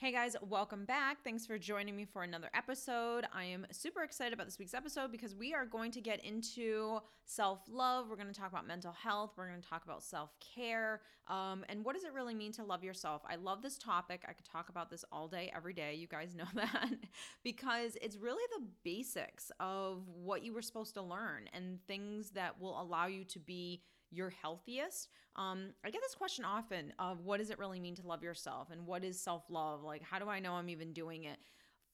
Hey guys, welcome back. Thanks for joining me for another episode. I am super excited about this week's episode because we are going to get into self love. We're going to talk about mental health. We're going to talk about self care. Um, and what does it really mean to love yourself? I love this topic. I could talk about this all day, every day. You guys know that because it's really the basics of what you were supposed to learn and things that will allow you to be your healthiest? Um, I get this question often of what does it really mean to love yourself and what is self love? Like, how do I know I'm even doing it?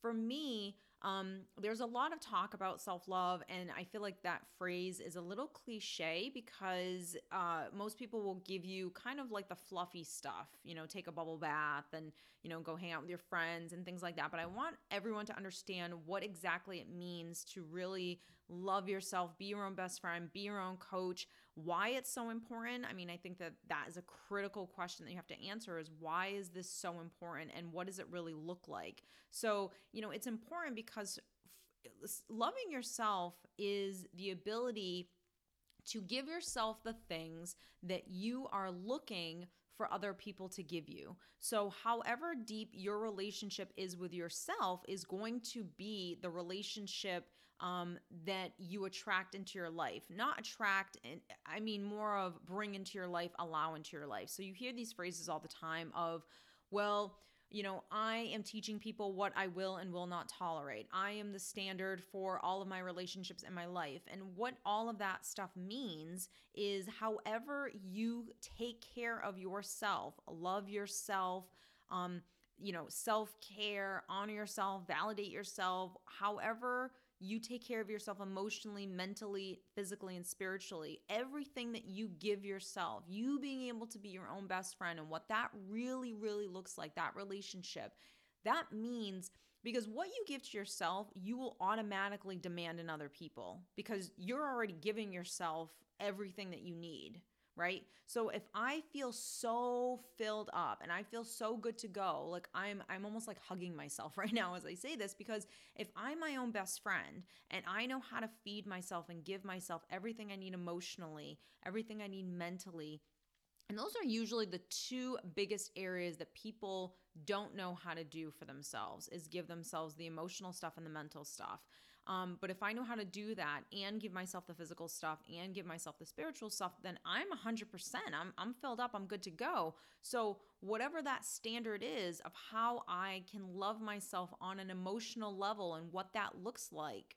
For me, um, there's a lot of talk about self love, and I feel like that phrase is a little cliche because uh, most people will give you kind of like the fluffy stuff, you know, take a bubble bath and, you know, go hang out with your friends and things like that. But I want everyone to understand what exactly it means to really love yourself, be your own best friend, be your own coach, why it's so important. I mean, I think that that is a critical question that you have to answer is why is this so important and what does it really look like? So, you know, it's important because loving yourself is the ability to give yourself the things that you are looking for other people to give you. So, however deep your relationship is with yourself is going to be the relationship um, that you attract into your life. Not attract, and I mean more of bring into your life, allow into your life. So, you hear these phrases all the time of, well, you know, I am teaching people what I will and will not tolerate. I am the standard for all of my relationships in my life. And what all of that stuff means is however you take care of yourself, love yourself, um, you know, self care, honor yourself, validate yourself, however you take care of yourself emotionally, mentally, physically, and spiritually. Everything that you give yourself, you being able to be your own best friend, and what that really, really looks like, that relationship, that means because what you give to yourself, you will automatically demand in other people because you're already giving yourself everything that you need right? So if I feel so filled up and I feel so good to go, like I'm I'm almost like hugging myself right now as I say this because if I'm my own best friend and I know how to feed myself and give myself everything I need emotionally, everything I need mentally, and those are usually the two biggest areas that people don't know how to do for themselves is give themselves the emotional stuff and the mental stuff. Um, but if I know how to do that and give myself the physical stuff and give myself the spiritual stuff, then I'm 100%. I'm, I'm filled up. I'm good to go. So, whatever that standard is of how I can love myself on an emotional level and what that looks like,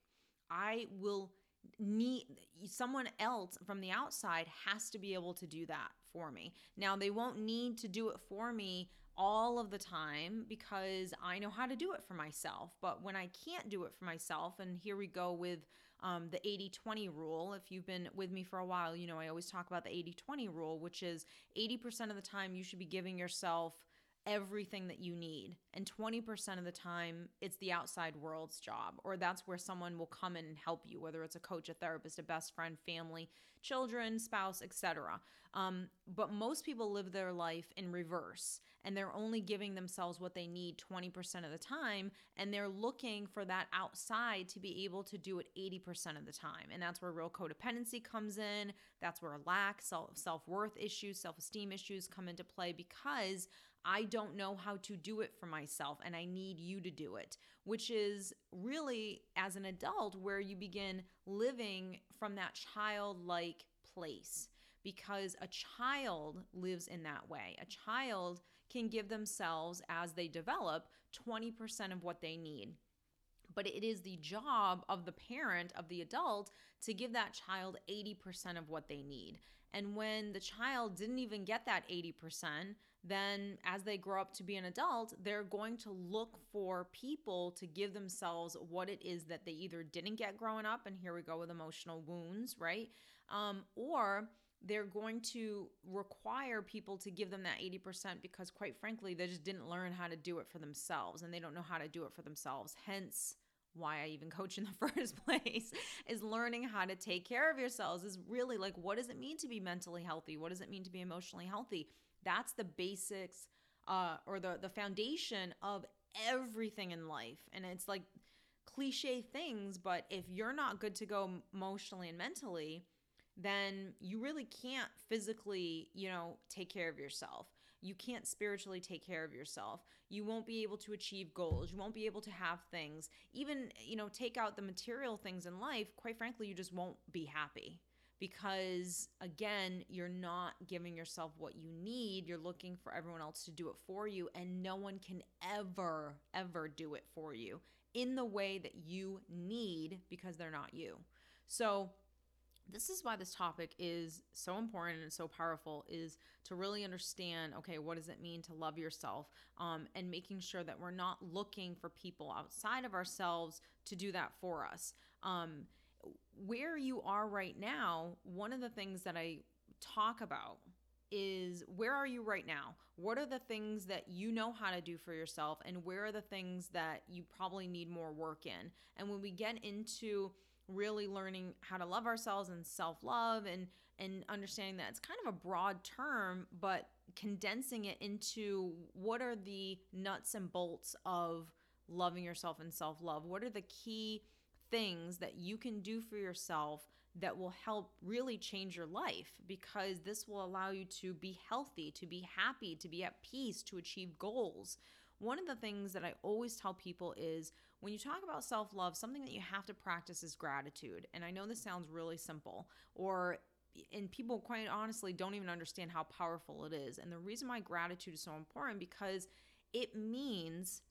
I will need someone else from the outside has to be able to do that for me. Now, they won't need to do it for me all of the time because I know how to do it for myself. But when I can't do it for myself, and here we go with um, the 80 20 rule. If you've been with me for a while, you know I always talk about the 80 20 rule, which is 80% of the time you should be giving yourself everything that you need. And 20% of the time, it's the outside world's job, or that's where someone will come and help you, whether it's a coach, a therapist, a best friend, family, children, spouse, etc. Um, but most people live their life in reverse, and they're only giving themselves what they need 20% of the time, and they're looking for that outside to be able to do it 80% of the time. And that's where real codependency comes in. That's where lack, self worth issues, self esteem issues come into play because I don't know how to do it for myself and I need you to do it, which is really, as an adult, where you begin living from that childlike place because a child lives in that way. A child can give themselves, as they develop, 20% of what they need but it is the job of the parent, of the adult, to give that child 80% of what they need. And when the child didn't even get that 80%, then as they grow up to be an adult, they're going to look for people to give themselves what it is that they either didn't get growing up, and here we go with emotional wounds, right? Um, or they're going to require people to give them that 80% because, quite frankly, they just didn't learn how to do it for themselves and they don't know how to do it for themselves. Hence, why I even coach in the first place is learning how to take care of yourselves is really like what does it mean to be mentally healthy? What does it mean to be emotionally healthy? That's the basics uh, or the the foundation of everything in life. And it's like cliche things, but if you're not good to go emotionally and mentally, then you really can't physically, you know, take care of yourself. you can't spiritually take care of yourself. You won't be able to achieve goals. You won't be able to have things. Even, you know, take out the material things in life, quite frankly, you just won't be happy because again, you're not giving yourself what you need. You're looking for everyone else to do it for you, and no one can ever, ever do it for you in the way that you need because they're not you. So, this is why this topic is so important and so powerful is to really understand okay what does it mean to love yourself um, and making sure that we're not looking for people outside of ourselves to do that for us um, where you are right now one of the things that i talk about is where are you right now? What are the things that you know how to do for yourself and where are the things that you probably need more work in? And when we get into really learning how to love ourselves and self-love and and understanding that it's kind of a broad term but condensing it into what are the nuts and bolts of loving yourself and self-love? What are the key things that you can do for yourself that will help really change your life because this will allow you to be healthy, to be happy, to be at peace, to achieve goals. One of the things that I always tell people is when you talk about self love, something that you have to practice is gratitude. And I know this sounds really simple, or and people quite honestly don't even understand how powerful it is. And the reason why gratitude is so important because it means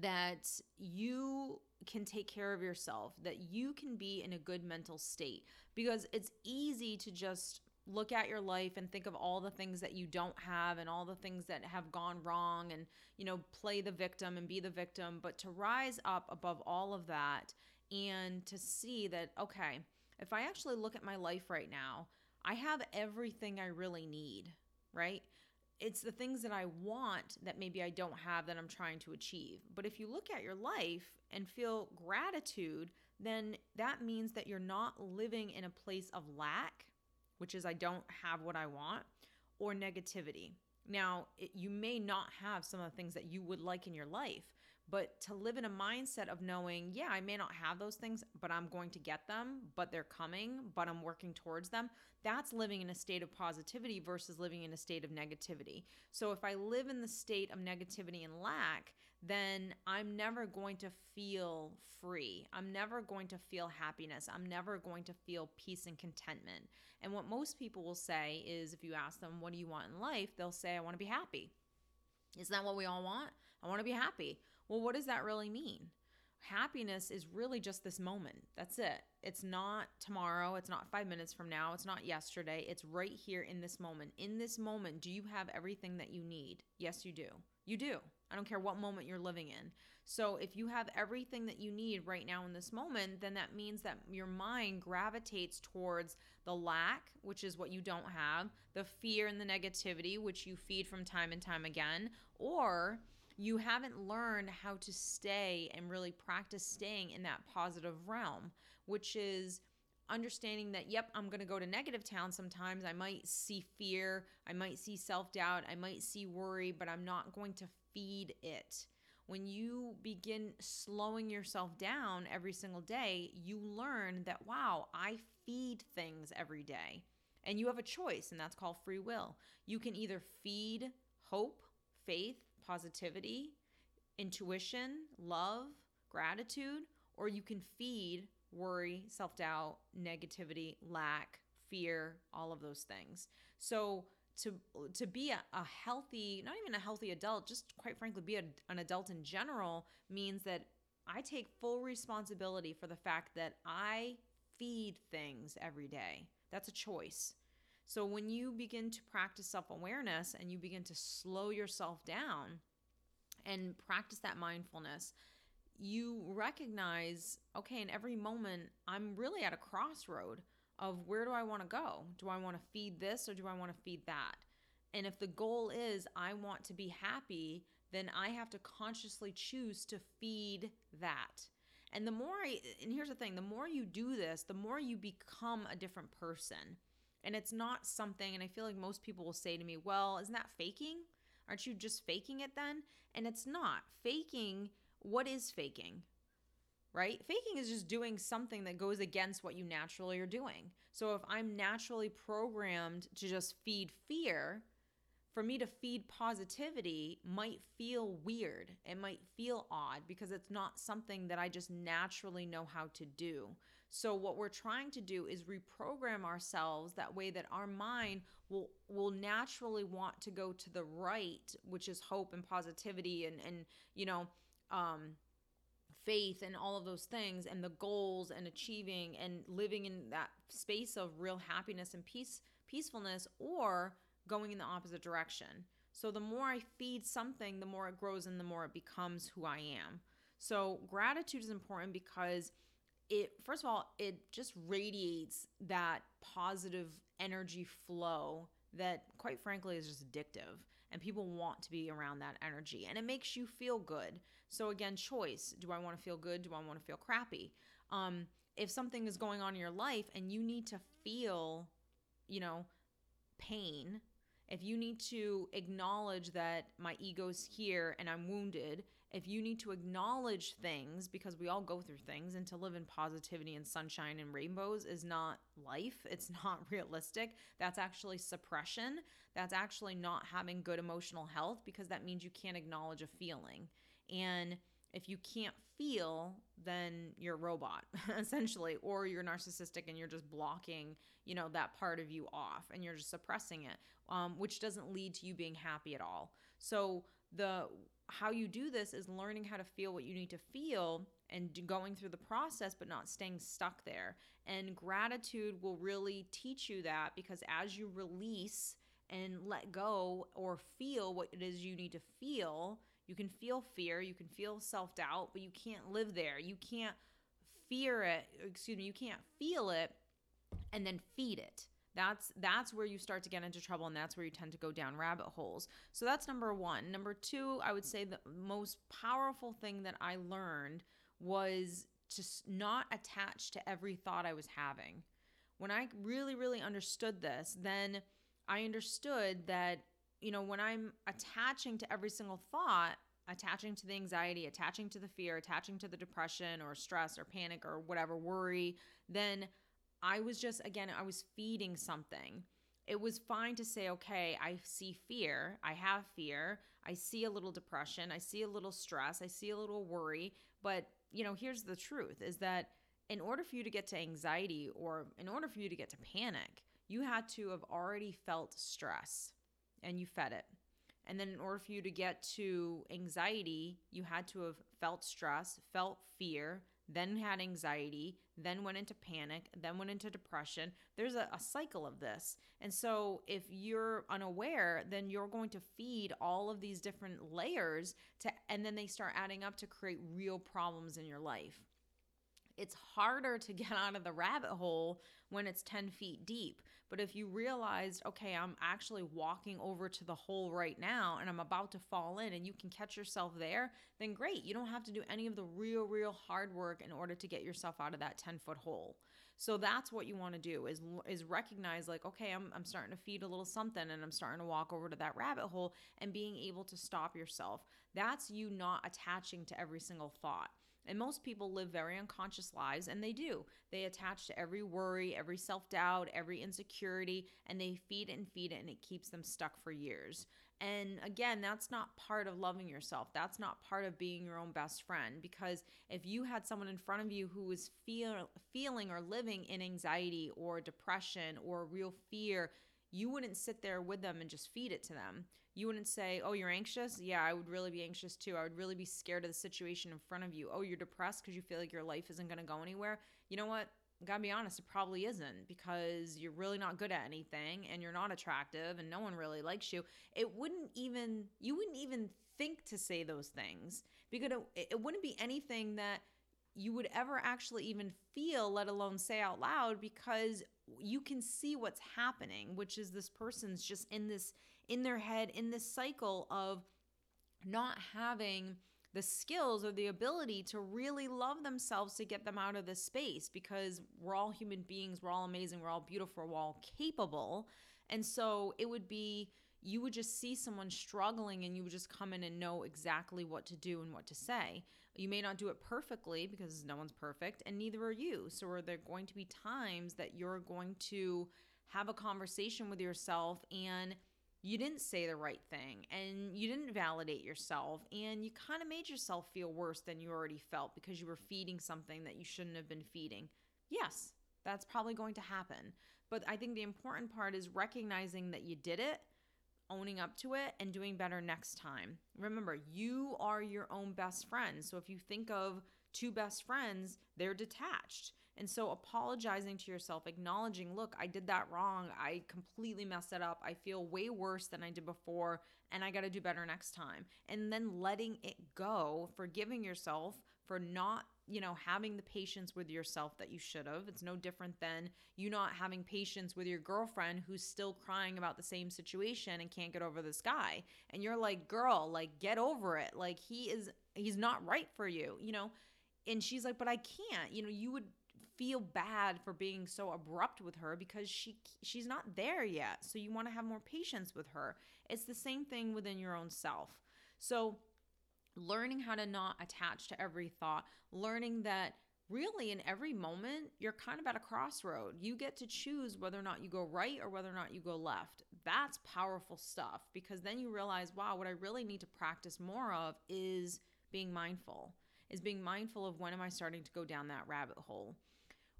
that you can take care of yourself, that you can be in a good mental state. Because it's easy to just look at your life and think of all the things that you don't have and all the things that have gone wrong and you know play the victim and be the victim. But to rise up above all of that and to see that okay if i actually look at my life right now i have everything i really need right it's the things that I want that maybe I don't have that I'm trying to achieve. But if you look at your life and feel gratitude, then that means that you're not living in a place of lack, which is I don't have what I want, or negativity. Now, it, you may not have some of the things that you would like in your life, but to live in a mindset of knowing, yeah, I may not have those things, but I'm going to get them, but they're coming, but I'm working towards them. That's living in a state of positivity versus living in a state of negativity. So if I live in the state of negativity and lack, then I'm never going to feel free. I'm never going to feel happiness. I'm never going to feel peace and contentment. And what most people will say is if you ask them, what do you want in life? They'll say, I want to be happy. Isn't that what we all want? I want to be happy. Well, what does that really mean? Happiness is really just this moment. That's it. It's not tomorrow. It's not five minutes from now. It's not yesterday. It's right here in this moment. In this moment, do you have everything that you need? Yes, you do. You do. I don't care what moment you're living in. So if you have everything that you need right now in this moment, then that means that your mind gravitates towards the lack, which is what you don't have, the fear and the negativity, which you feed from time and time again, or you haven't learned how to stay and really practice staying in that positive realm, which is understanding that, yep, I'm going to go to negative town sometimes. I might see fear, I might see self doubt, I might see worry, but I'm not going to feed it. When you begin slowing yourself down every single day, you learn that, wow, I feed things every day. And you have a choice, and that's called free will. You can either feed hope, faith, positivity, intuition, love, gratitude, or you can feed worry, self doubt, negativity, lack, fear, all of those things. So, to to be a, a healthy, not even a healthy adult, just quite frankly, be a, an adult in general means that I take full responsibility for the fact that I feed things every day. That's a choice. So when you begin to practice self awareness and you begin to slow yourself down and practice that mindfulness, you recognize okay, in every moment, I'm really at a crossroad of where do I want to go? Do I want to feed this or do I want to feed that? And if the goal is I want to be happy, then I have to consciously choose to feed that. And the more, I, and here's the thing the more you do this, the more you become a different person. And it's not something, and I feel like most people will say to me, well, isn't that faking? Aren't you just faking it then? And it's not. Faking, what is faking? Right? Faking is just doing something that goes against what you naturally are doing. So if I'm naturally programmed to just feed fear, for me to feed positivity might feel weird. It might feel odd because it's not something that I just naturally know how to do. So what we're trying to do is reprogram ourselves that way that our mind will will naturally want to go to the right, which is hope and positivity and and you know, um faith and all of those things and the goals and achieving and living in that space of real happiness and peace peacefulness or going in the opposite direction. So the more I feed something, the more it grows and the more it becomes who I am. So gratitude is important because it first of all, it just radiates that positive energy flow that quite frankly is just addictive and people want to be around that energy and it makes you feel good. So again, choice. Do I want to feel good? Do I want to feel crappy? Um if something is going on in your life and you need to feel, you know, pain if you need to acknowledge that my ego's here and I'm wounded, if you need to acknowledge things because we all go through things and to live in positivity and sunshine and rainbows is not life, it's not realistic. That's actually suppression. That's actually not having good emotional health because that means you can't acknowledge a feeling. And if you can't feel, then you're a robot essentially, or you're narcissistic and you're just blocking, you know, that part of you off and you're just suppressing it, um, which doesn't lead to you being happy at all. So the how you do this is learning how to feel what you need to feel and going through the process but not staying stuck there and gratitude will really teach you that because as you release and let go or feel what it is you need to feel you can feel fear, you can feel self doubt, but you can't live there. You can't fear it, excuse me, you can't feel it and then feed it. That's that's where you start to get into trouble and that's where you tend to go down rabbit holes. So that's number 1. Number 2, I would say the most powerful thing that I learned was to not attach to every thought I was having. When I really really understood this, then I understood that you know, when I'm attaching to every single thought, attaching to the anxiety, attaching to the fear, attaching to the depression or stress or panic or whatever, worry, then I was just, again, I was feeding something. It was fine to say, okay, I see fear, I have fear, I see a little depression, I see a little stress, I see a little worry. But, you know, here's the truth is that in order for you to get to anxiety or in order for you to get to panic, you had to have already felt stress and you fed it. And then, in order for you to get to anxiety, you had to have felt stress, felt fear, then had anxiety, then went into panic, then went into depression. There's a, a, cycle of this. And so, if you're unaware, then you're going to feed all of these different layers to, and then they start adding up to create real problems in your life. It's harder to get out of the rabbit hole when it's 10 feet deep. But if you realized, okay, I'm actually walking over to the hole right now and I'm about to fall in and you can catch yourself there, then great. You don't have to do any of the real, real hard work in order to get yourself out of that 10 foot hole. So that's what you want to do is is recognize like okay I'm I'm starting to feed a little something and I'm starting to walk over to that rabbit hole and being able to stop yourself. That's you not attaching to every single thought. And most people live very unconscious lives, and they do. They attach to every worry, every self doubt, every insecurity, and they feed it and feed it, and it keeps them stuck for years. And again, that's not part of loving yourself. That's not part of being your own best friend. Because if you had someone in front of you who was feel, feeling or living in anxiety or depression or real fear, you wouldn't sit there with them and just feed it to them. You wouldn't say, Oh, you're anxious? Yeah, I would really be anxious too. I would really be scared of the situation in front of you. Oh, you're depressed because you feel like your life isn't going to go anywhere. You know what? Gotta be honest, it probably isn't because you're really not good at anything and you're not attractive and no one really likes you. It wouldn't even, you wouldn't even think to say those things because it, it wouldn't be anything that you would ever actually even feel, let alone say out loud, because you can see what's happening, which is this person's just in this in their head in this cycle of not having the skills or the ability to really love themselves to get them out of this space because we're all human beings, we're all amazing, we're all beautiful, we're all capable. And so it would be you would just see someone struggling and you would just come in and know exactly what to do and what to say. You may not do it perfectly because no one's perfect and neither are you. So are there going to be times that you're going to have a conversation with yourself and you didn't say the right thing and you didn't validate yourself and you kind of made yourself feel worse than you already felt because you were feeding something that you shouldn't have been feeding. Yes, that's probably going to happen. But I think the important part is recognizing that you did it, owning up to it, and doing better next time. Remember, you are your own best friend. So if you think of two best friends, they're detached. And so apologizing to yourself, acknowledging, look, I did that wrong. I completely messed it up. I feel way worse than I did before, and I got to do better next time. And then letting it go, forgiving yourself for not, you know, having the patience with yourself that you should have. It's no different than you not having patience with your girlfriend who's still crying about the same situation and can't get over this guy. And you're like, "Girl, like get over it. Like he is he's not right for you." You know, and she's like, "But I can't." You know, you would feel bad for being so abrupt with her because she she's not there yet. So you want to have more patience with her. It's the same thing within your own self. So learning how to not attach to every thought, learning that really in every moment you're kind of at a crossroad. You get to choose whether or not you go right or whether or not you go left. That's powerful stuff because then you realize, wow, what I really need to practice more of is being mindful. Is being mindful of when am I starting to go down that rabbit hole?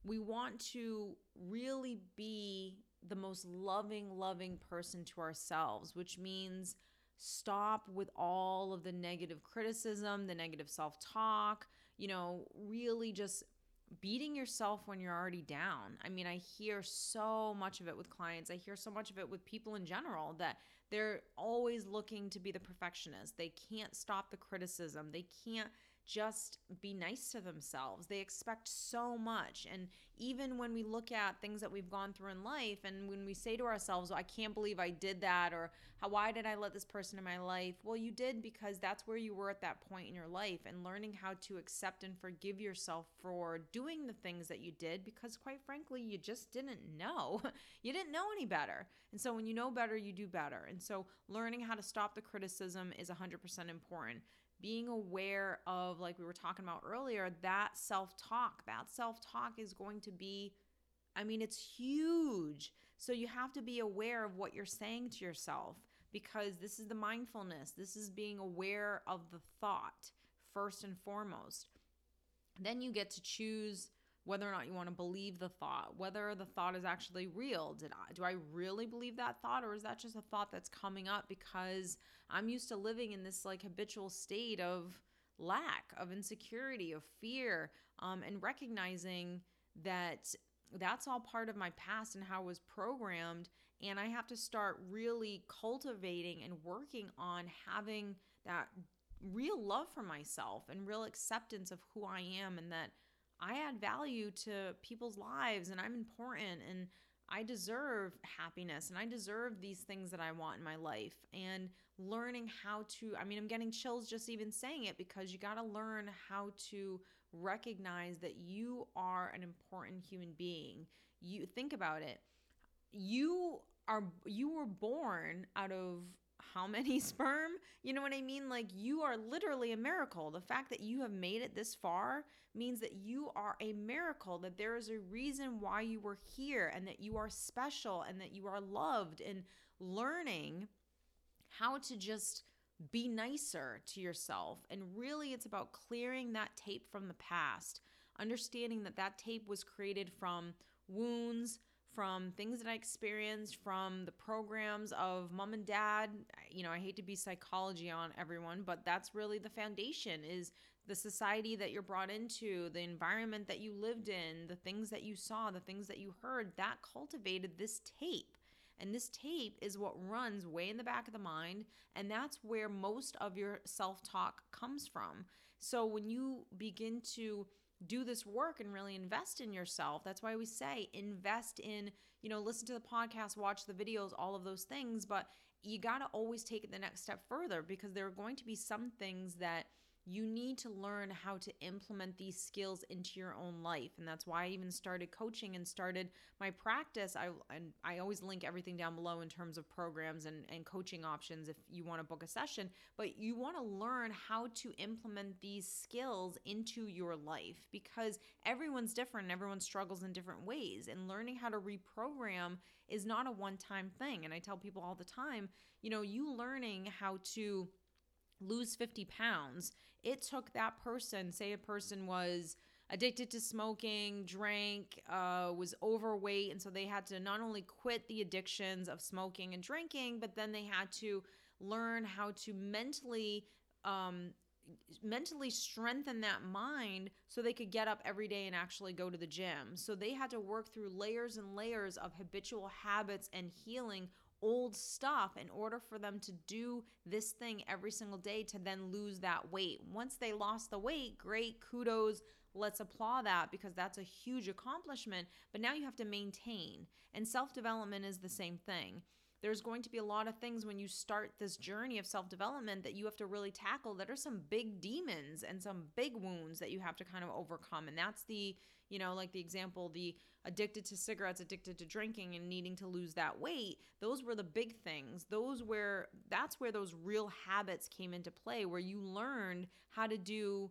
we want to really be the most loving, loving person to ourselves, which means stop with all of the negative criticism, the negative self talk, you know, really just beating yourself when you're already down. I mean, I hear so much of it with clients. I hear so much of it with people in general that they're always looking to be the perfectionist. They can't stop the criticism. They can't just be nice to themselves. They expect so much. And even when we look at things that we've gone through in life and when we say to ourselves, oh, I can't believe I did that, or how why did I let this person in my life? Well, you did because that's where you were at that point in your life and learning how to accept and forgive yourself for doing the things that you did because quite frankly, you just didn't know. you didn't know any better. And so when you know better, you do better. And so learning how to stop the criticism is 100% important being aware of, like we were talking about earlier, that self talk. That self talk is going to be, I mean, it's huge. So you have to be aware of what you're saying to yourself because this is the mindfulness. This is being aware of the thought first and foremost. Then you get to choose whether or not you want to believe the thought, whether the thought is actually real. Did I do I really believe that thought or is that just a thought that's coming up because I'm used to living in this like habitual state of lack, of insecurity, of fear, um, and recognizing that that's all part of my past and how I was programmed. And I have to start really cultivating and working on having that real love for myself and real acceptance of who I am and that I add value to people's lives and I'm important and I deserve happiness and I deserve these things that I want in my life. And learning how to, I mean, I'm getting chills just even saying it because you got to learn how to recognize that you are an important human being. You think about it. You are you were born out of how many sperm? You know what I mean? Like you are literally a miracle. The fact that you have made it this far means that you are a miracle, that there is a reason why you were here and that you are special and that you are loved and learning how to just be nicer to yourself. And really, it's about clearing that tape from the past, understanding that that tape was created from wounds from things that I experienced, from the programs of mom and dad. You know, I hate to be psychology on everyone, but that's really the foundation is the society that you're brought into, the environment that you lived in, the things that you saw, the things that you heard, that cultivated this tape. And this tape is what runs way in the back of the mind. And that's where most of your self talk comes from. So when you begin to do this work and really invest in yourself. That's why we say invest in, you know, listen to the podcast, watch the videos, all of those things, but you got to always take it the next step further because there are going to be some things that you need to learn how to implement these skills into your own life. And that's why i even started coaching and started my practice. I and i always link everything down below in terms of programs and, and coaching options if you want to book a session. But you want to learn how to implement these skills into your life because everyone's different and everyone struggles in different ways. And learning how to reprogram is not a one time thing. And i tell people all the time you know you learning how to lose 50 pounds, it took that person, say a person was addicted to smoking, drank, uh, was overweight, and so they had to not only quit the addictions of smoking and drinking, but then they had to learn how to mentally um, mentally strengthen that mind so they could get up every day and actually go to the gym. So they had to work through layers and layers of habitual habits and healing old stuff in order for them to do this thing every single day to then lose that weight. Once they lost the weight, great, kudos. Let's applaud that because that's a huge accomplishment. But now you have to maintain. And self development is the same thing there's going to be a lot of things when you start this journey of self development that you have to really tackle that are some big demons and some big wounds that you have to kind of overcome. And that's the, you know, like the example, the addicted to cigarettes, addicted to drinking, and needing to lose that weight. Those were the big things. Those where that's where those real habits came into play, where you learned how to do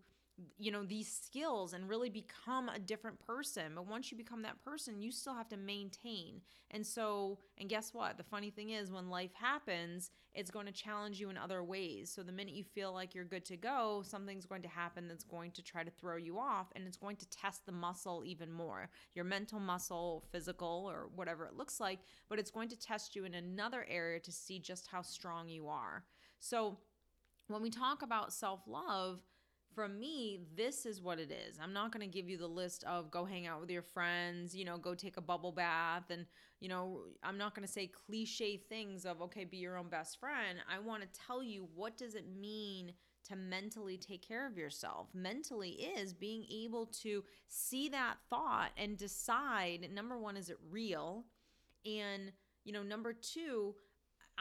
you know these skills and really become a different person. But once you become that person you still have to maintain. And so and guess what? The funny thing is when life happens it's going to challenge you in other ways. So the minute you feel like you're good to go something's going to happen that's going to try to throw you off and it's going to test the muscle even more. Your mental muscle physical or whatever it looks like but it's going to test you in another area to see just how strong you are. So when we talk about self-love from me, this is what it is. I'm not going to give you the list of go hang out with your friends, you know, go take a bubble bath. And, you know, I'm not going to say cliche things of, okay, be your own best friend. I want to tell you what does it mean to mentally take care of yourself. Mentally is being able to see that thought and decide number one, is it real? And, you know, number two,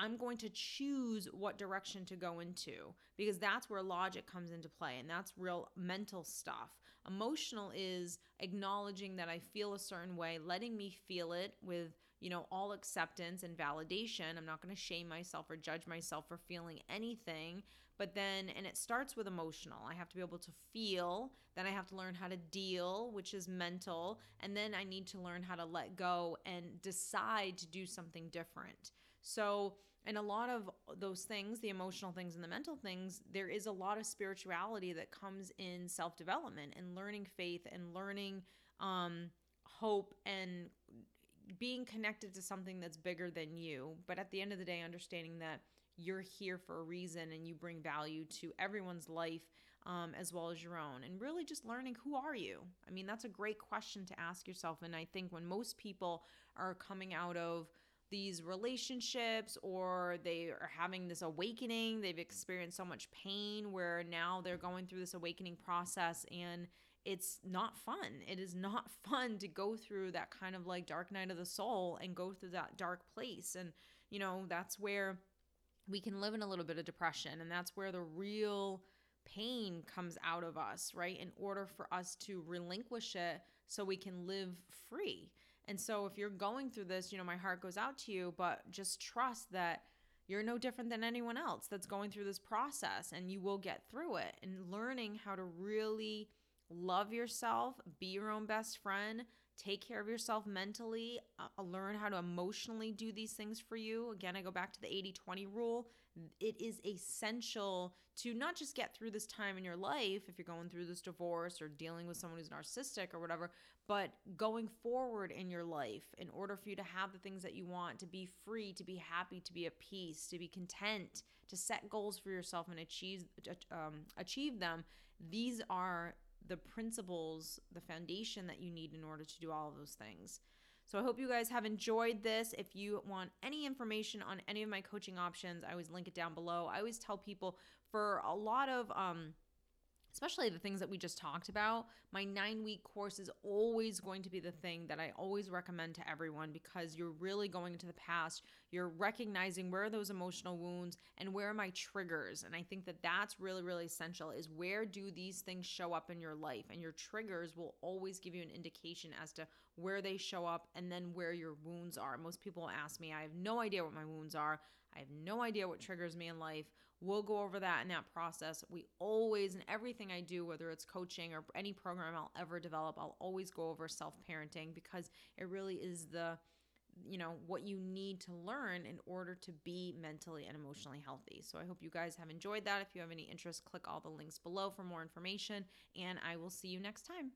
I'm going to choose what direction to go into because that's where logic comes into play and that's real mental stuff. Emotional is acknowledging that I feel a certain way, letting me feel it with, you know, all acceptance and validation. I'm not going to shame myself or judge myself for feeling anything. But then, and it starts with emotional. I have to be able to feel, then I have to learn how to deal, which is mental, and then I need to learn how to let go and decide to do something different. So, and a lot of those things, the emotional things and the mental things, there is a lot of spirituality that comes in self development and learning faith and learning um, hope and being connected to something that's bigger than you. But at the end of the day, understanding that you're here for a reason and you bring value to everyone's life um, as well as your own. And really just learning who are you? I mean, that's a great question to ask yourself. And I think when most people are coming out of these relationships or they are having this awakening. They've experienced so much pain where now they're going through this awakening process and it's not fun. It is not fun to go through that kind of like dark night of the soul and go through that dark place. And, you know, that's where we can live in a little bit of depression. And that's where the real pain comes out of us, right? In order for us to relinquish it so we can live free. And so if you're going through this, you know, my heart goes out to you, but just trust that you're no different than anyone else that's going through this process and you will get through it. And learning how to really love yourself, be your own best friend, take care of yourself mentally, uh, learn how to emotionally do these things for you. Again, I go back to the 80 20 rule. It is essential to not just get through this time in your life if you're going through this divorce or dealing with someone who's narcissistic or whatever, but going forward in your life in order for you to have the things that you want, to be free, to be happy, to be at peace, to be content, to set goals for yourself and achieve um, achieve them. These are the principles, the foundation that you need in order to do all of those things. So I hope you guys have enjoyed this. If you want any information on any of my coaching options, I always link it down below. I always tell people for a lot of um especially the things that we just talked about, my nine week course is always going to be the thing that I always recommend to everyone because you're really going into the past. You're recognizing where are those emotional wounds and where are my triggers. And I think that that's really, really essential is where do these things show up in your life? And your triggers will always give you an indication as to where they show up and then where your wounds are. Most people ask me, I have no idea what my wounds are. I have no idea what triggers me in life. We'll go over that in that process. We always, in everything I do, whether it's coaching or any program I'll ever develop, I'll always go over self parenting because it really is the you know what you need to learn in order to be mentally and emotionally healthy. So I hope you guys have enjoyed that. If you have any interest, click all the links below for more information and I will see you next time.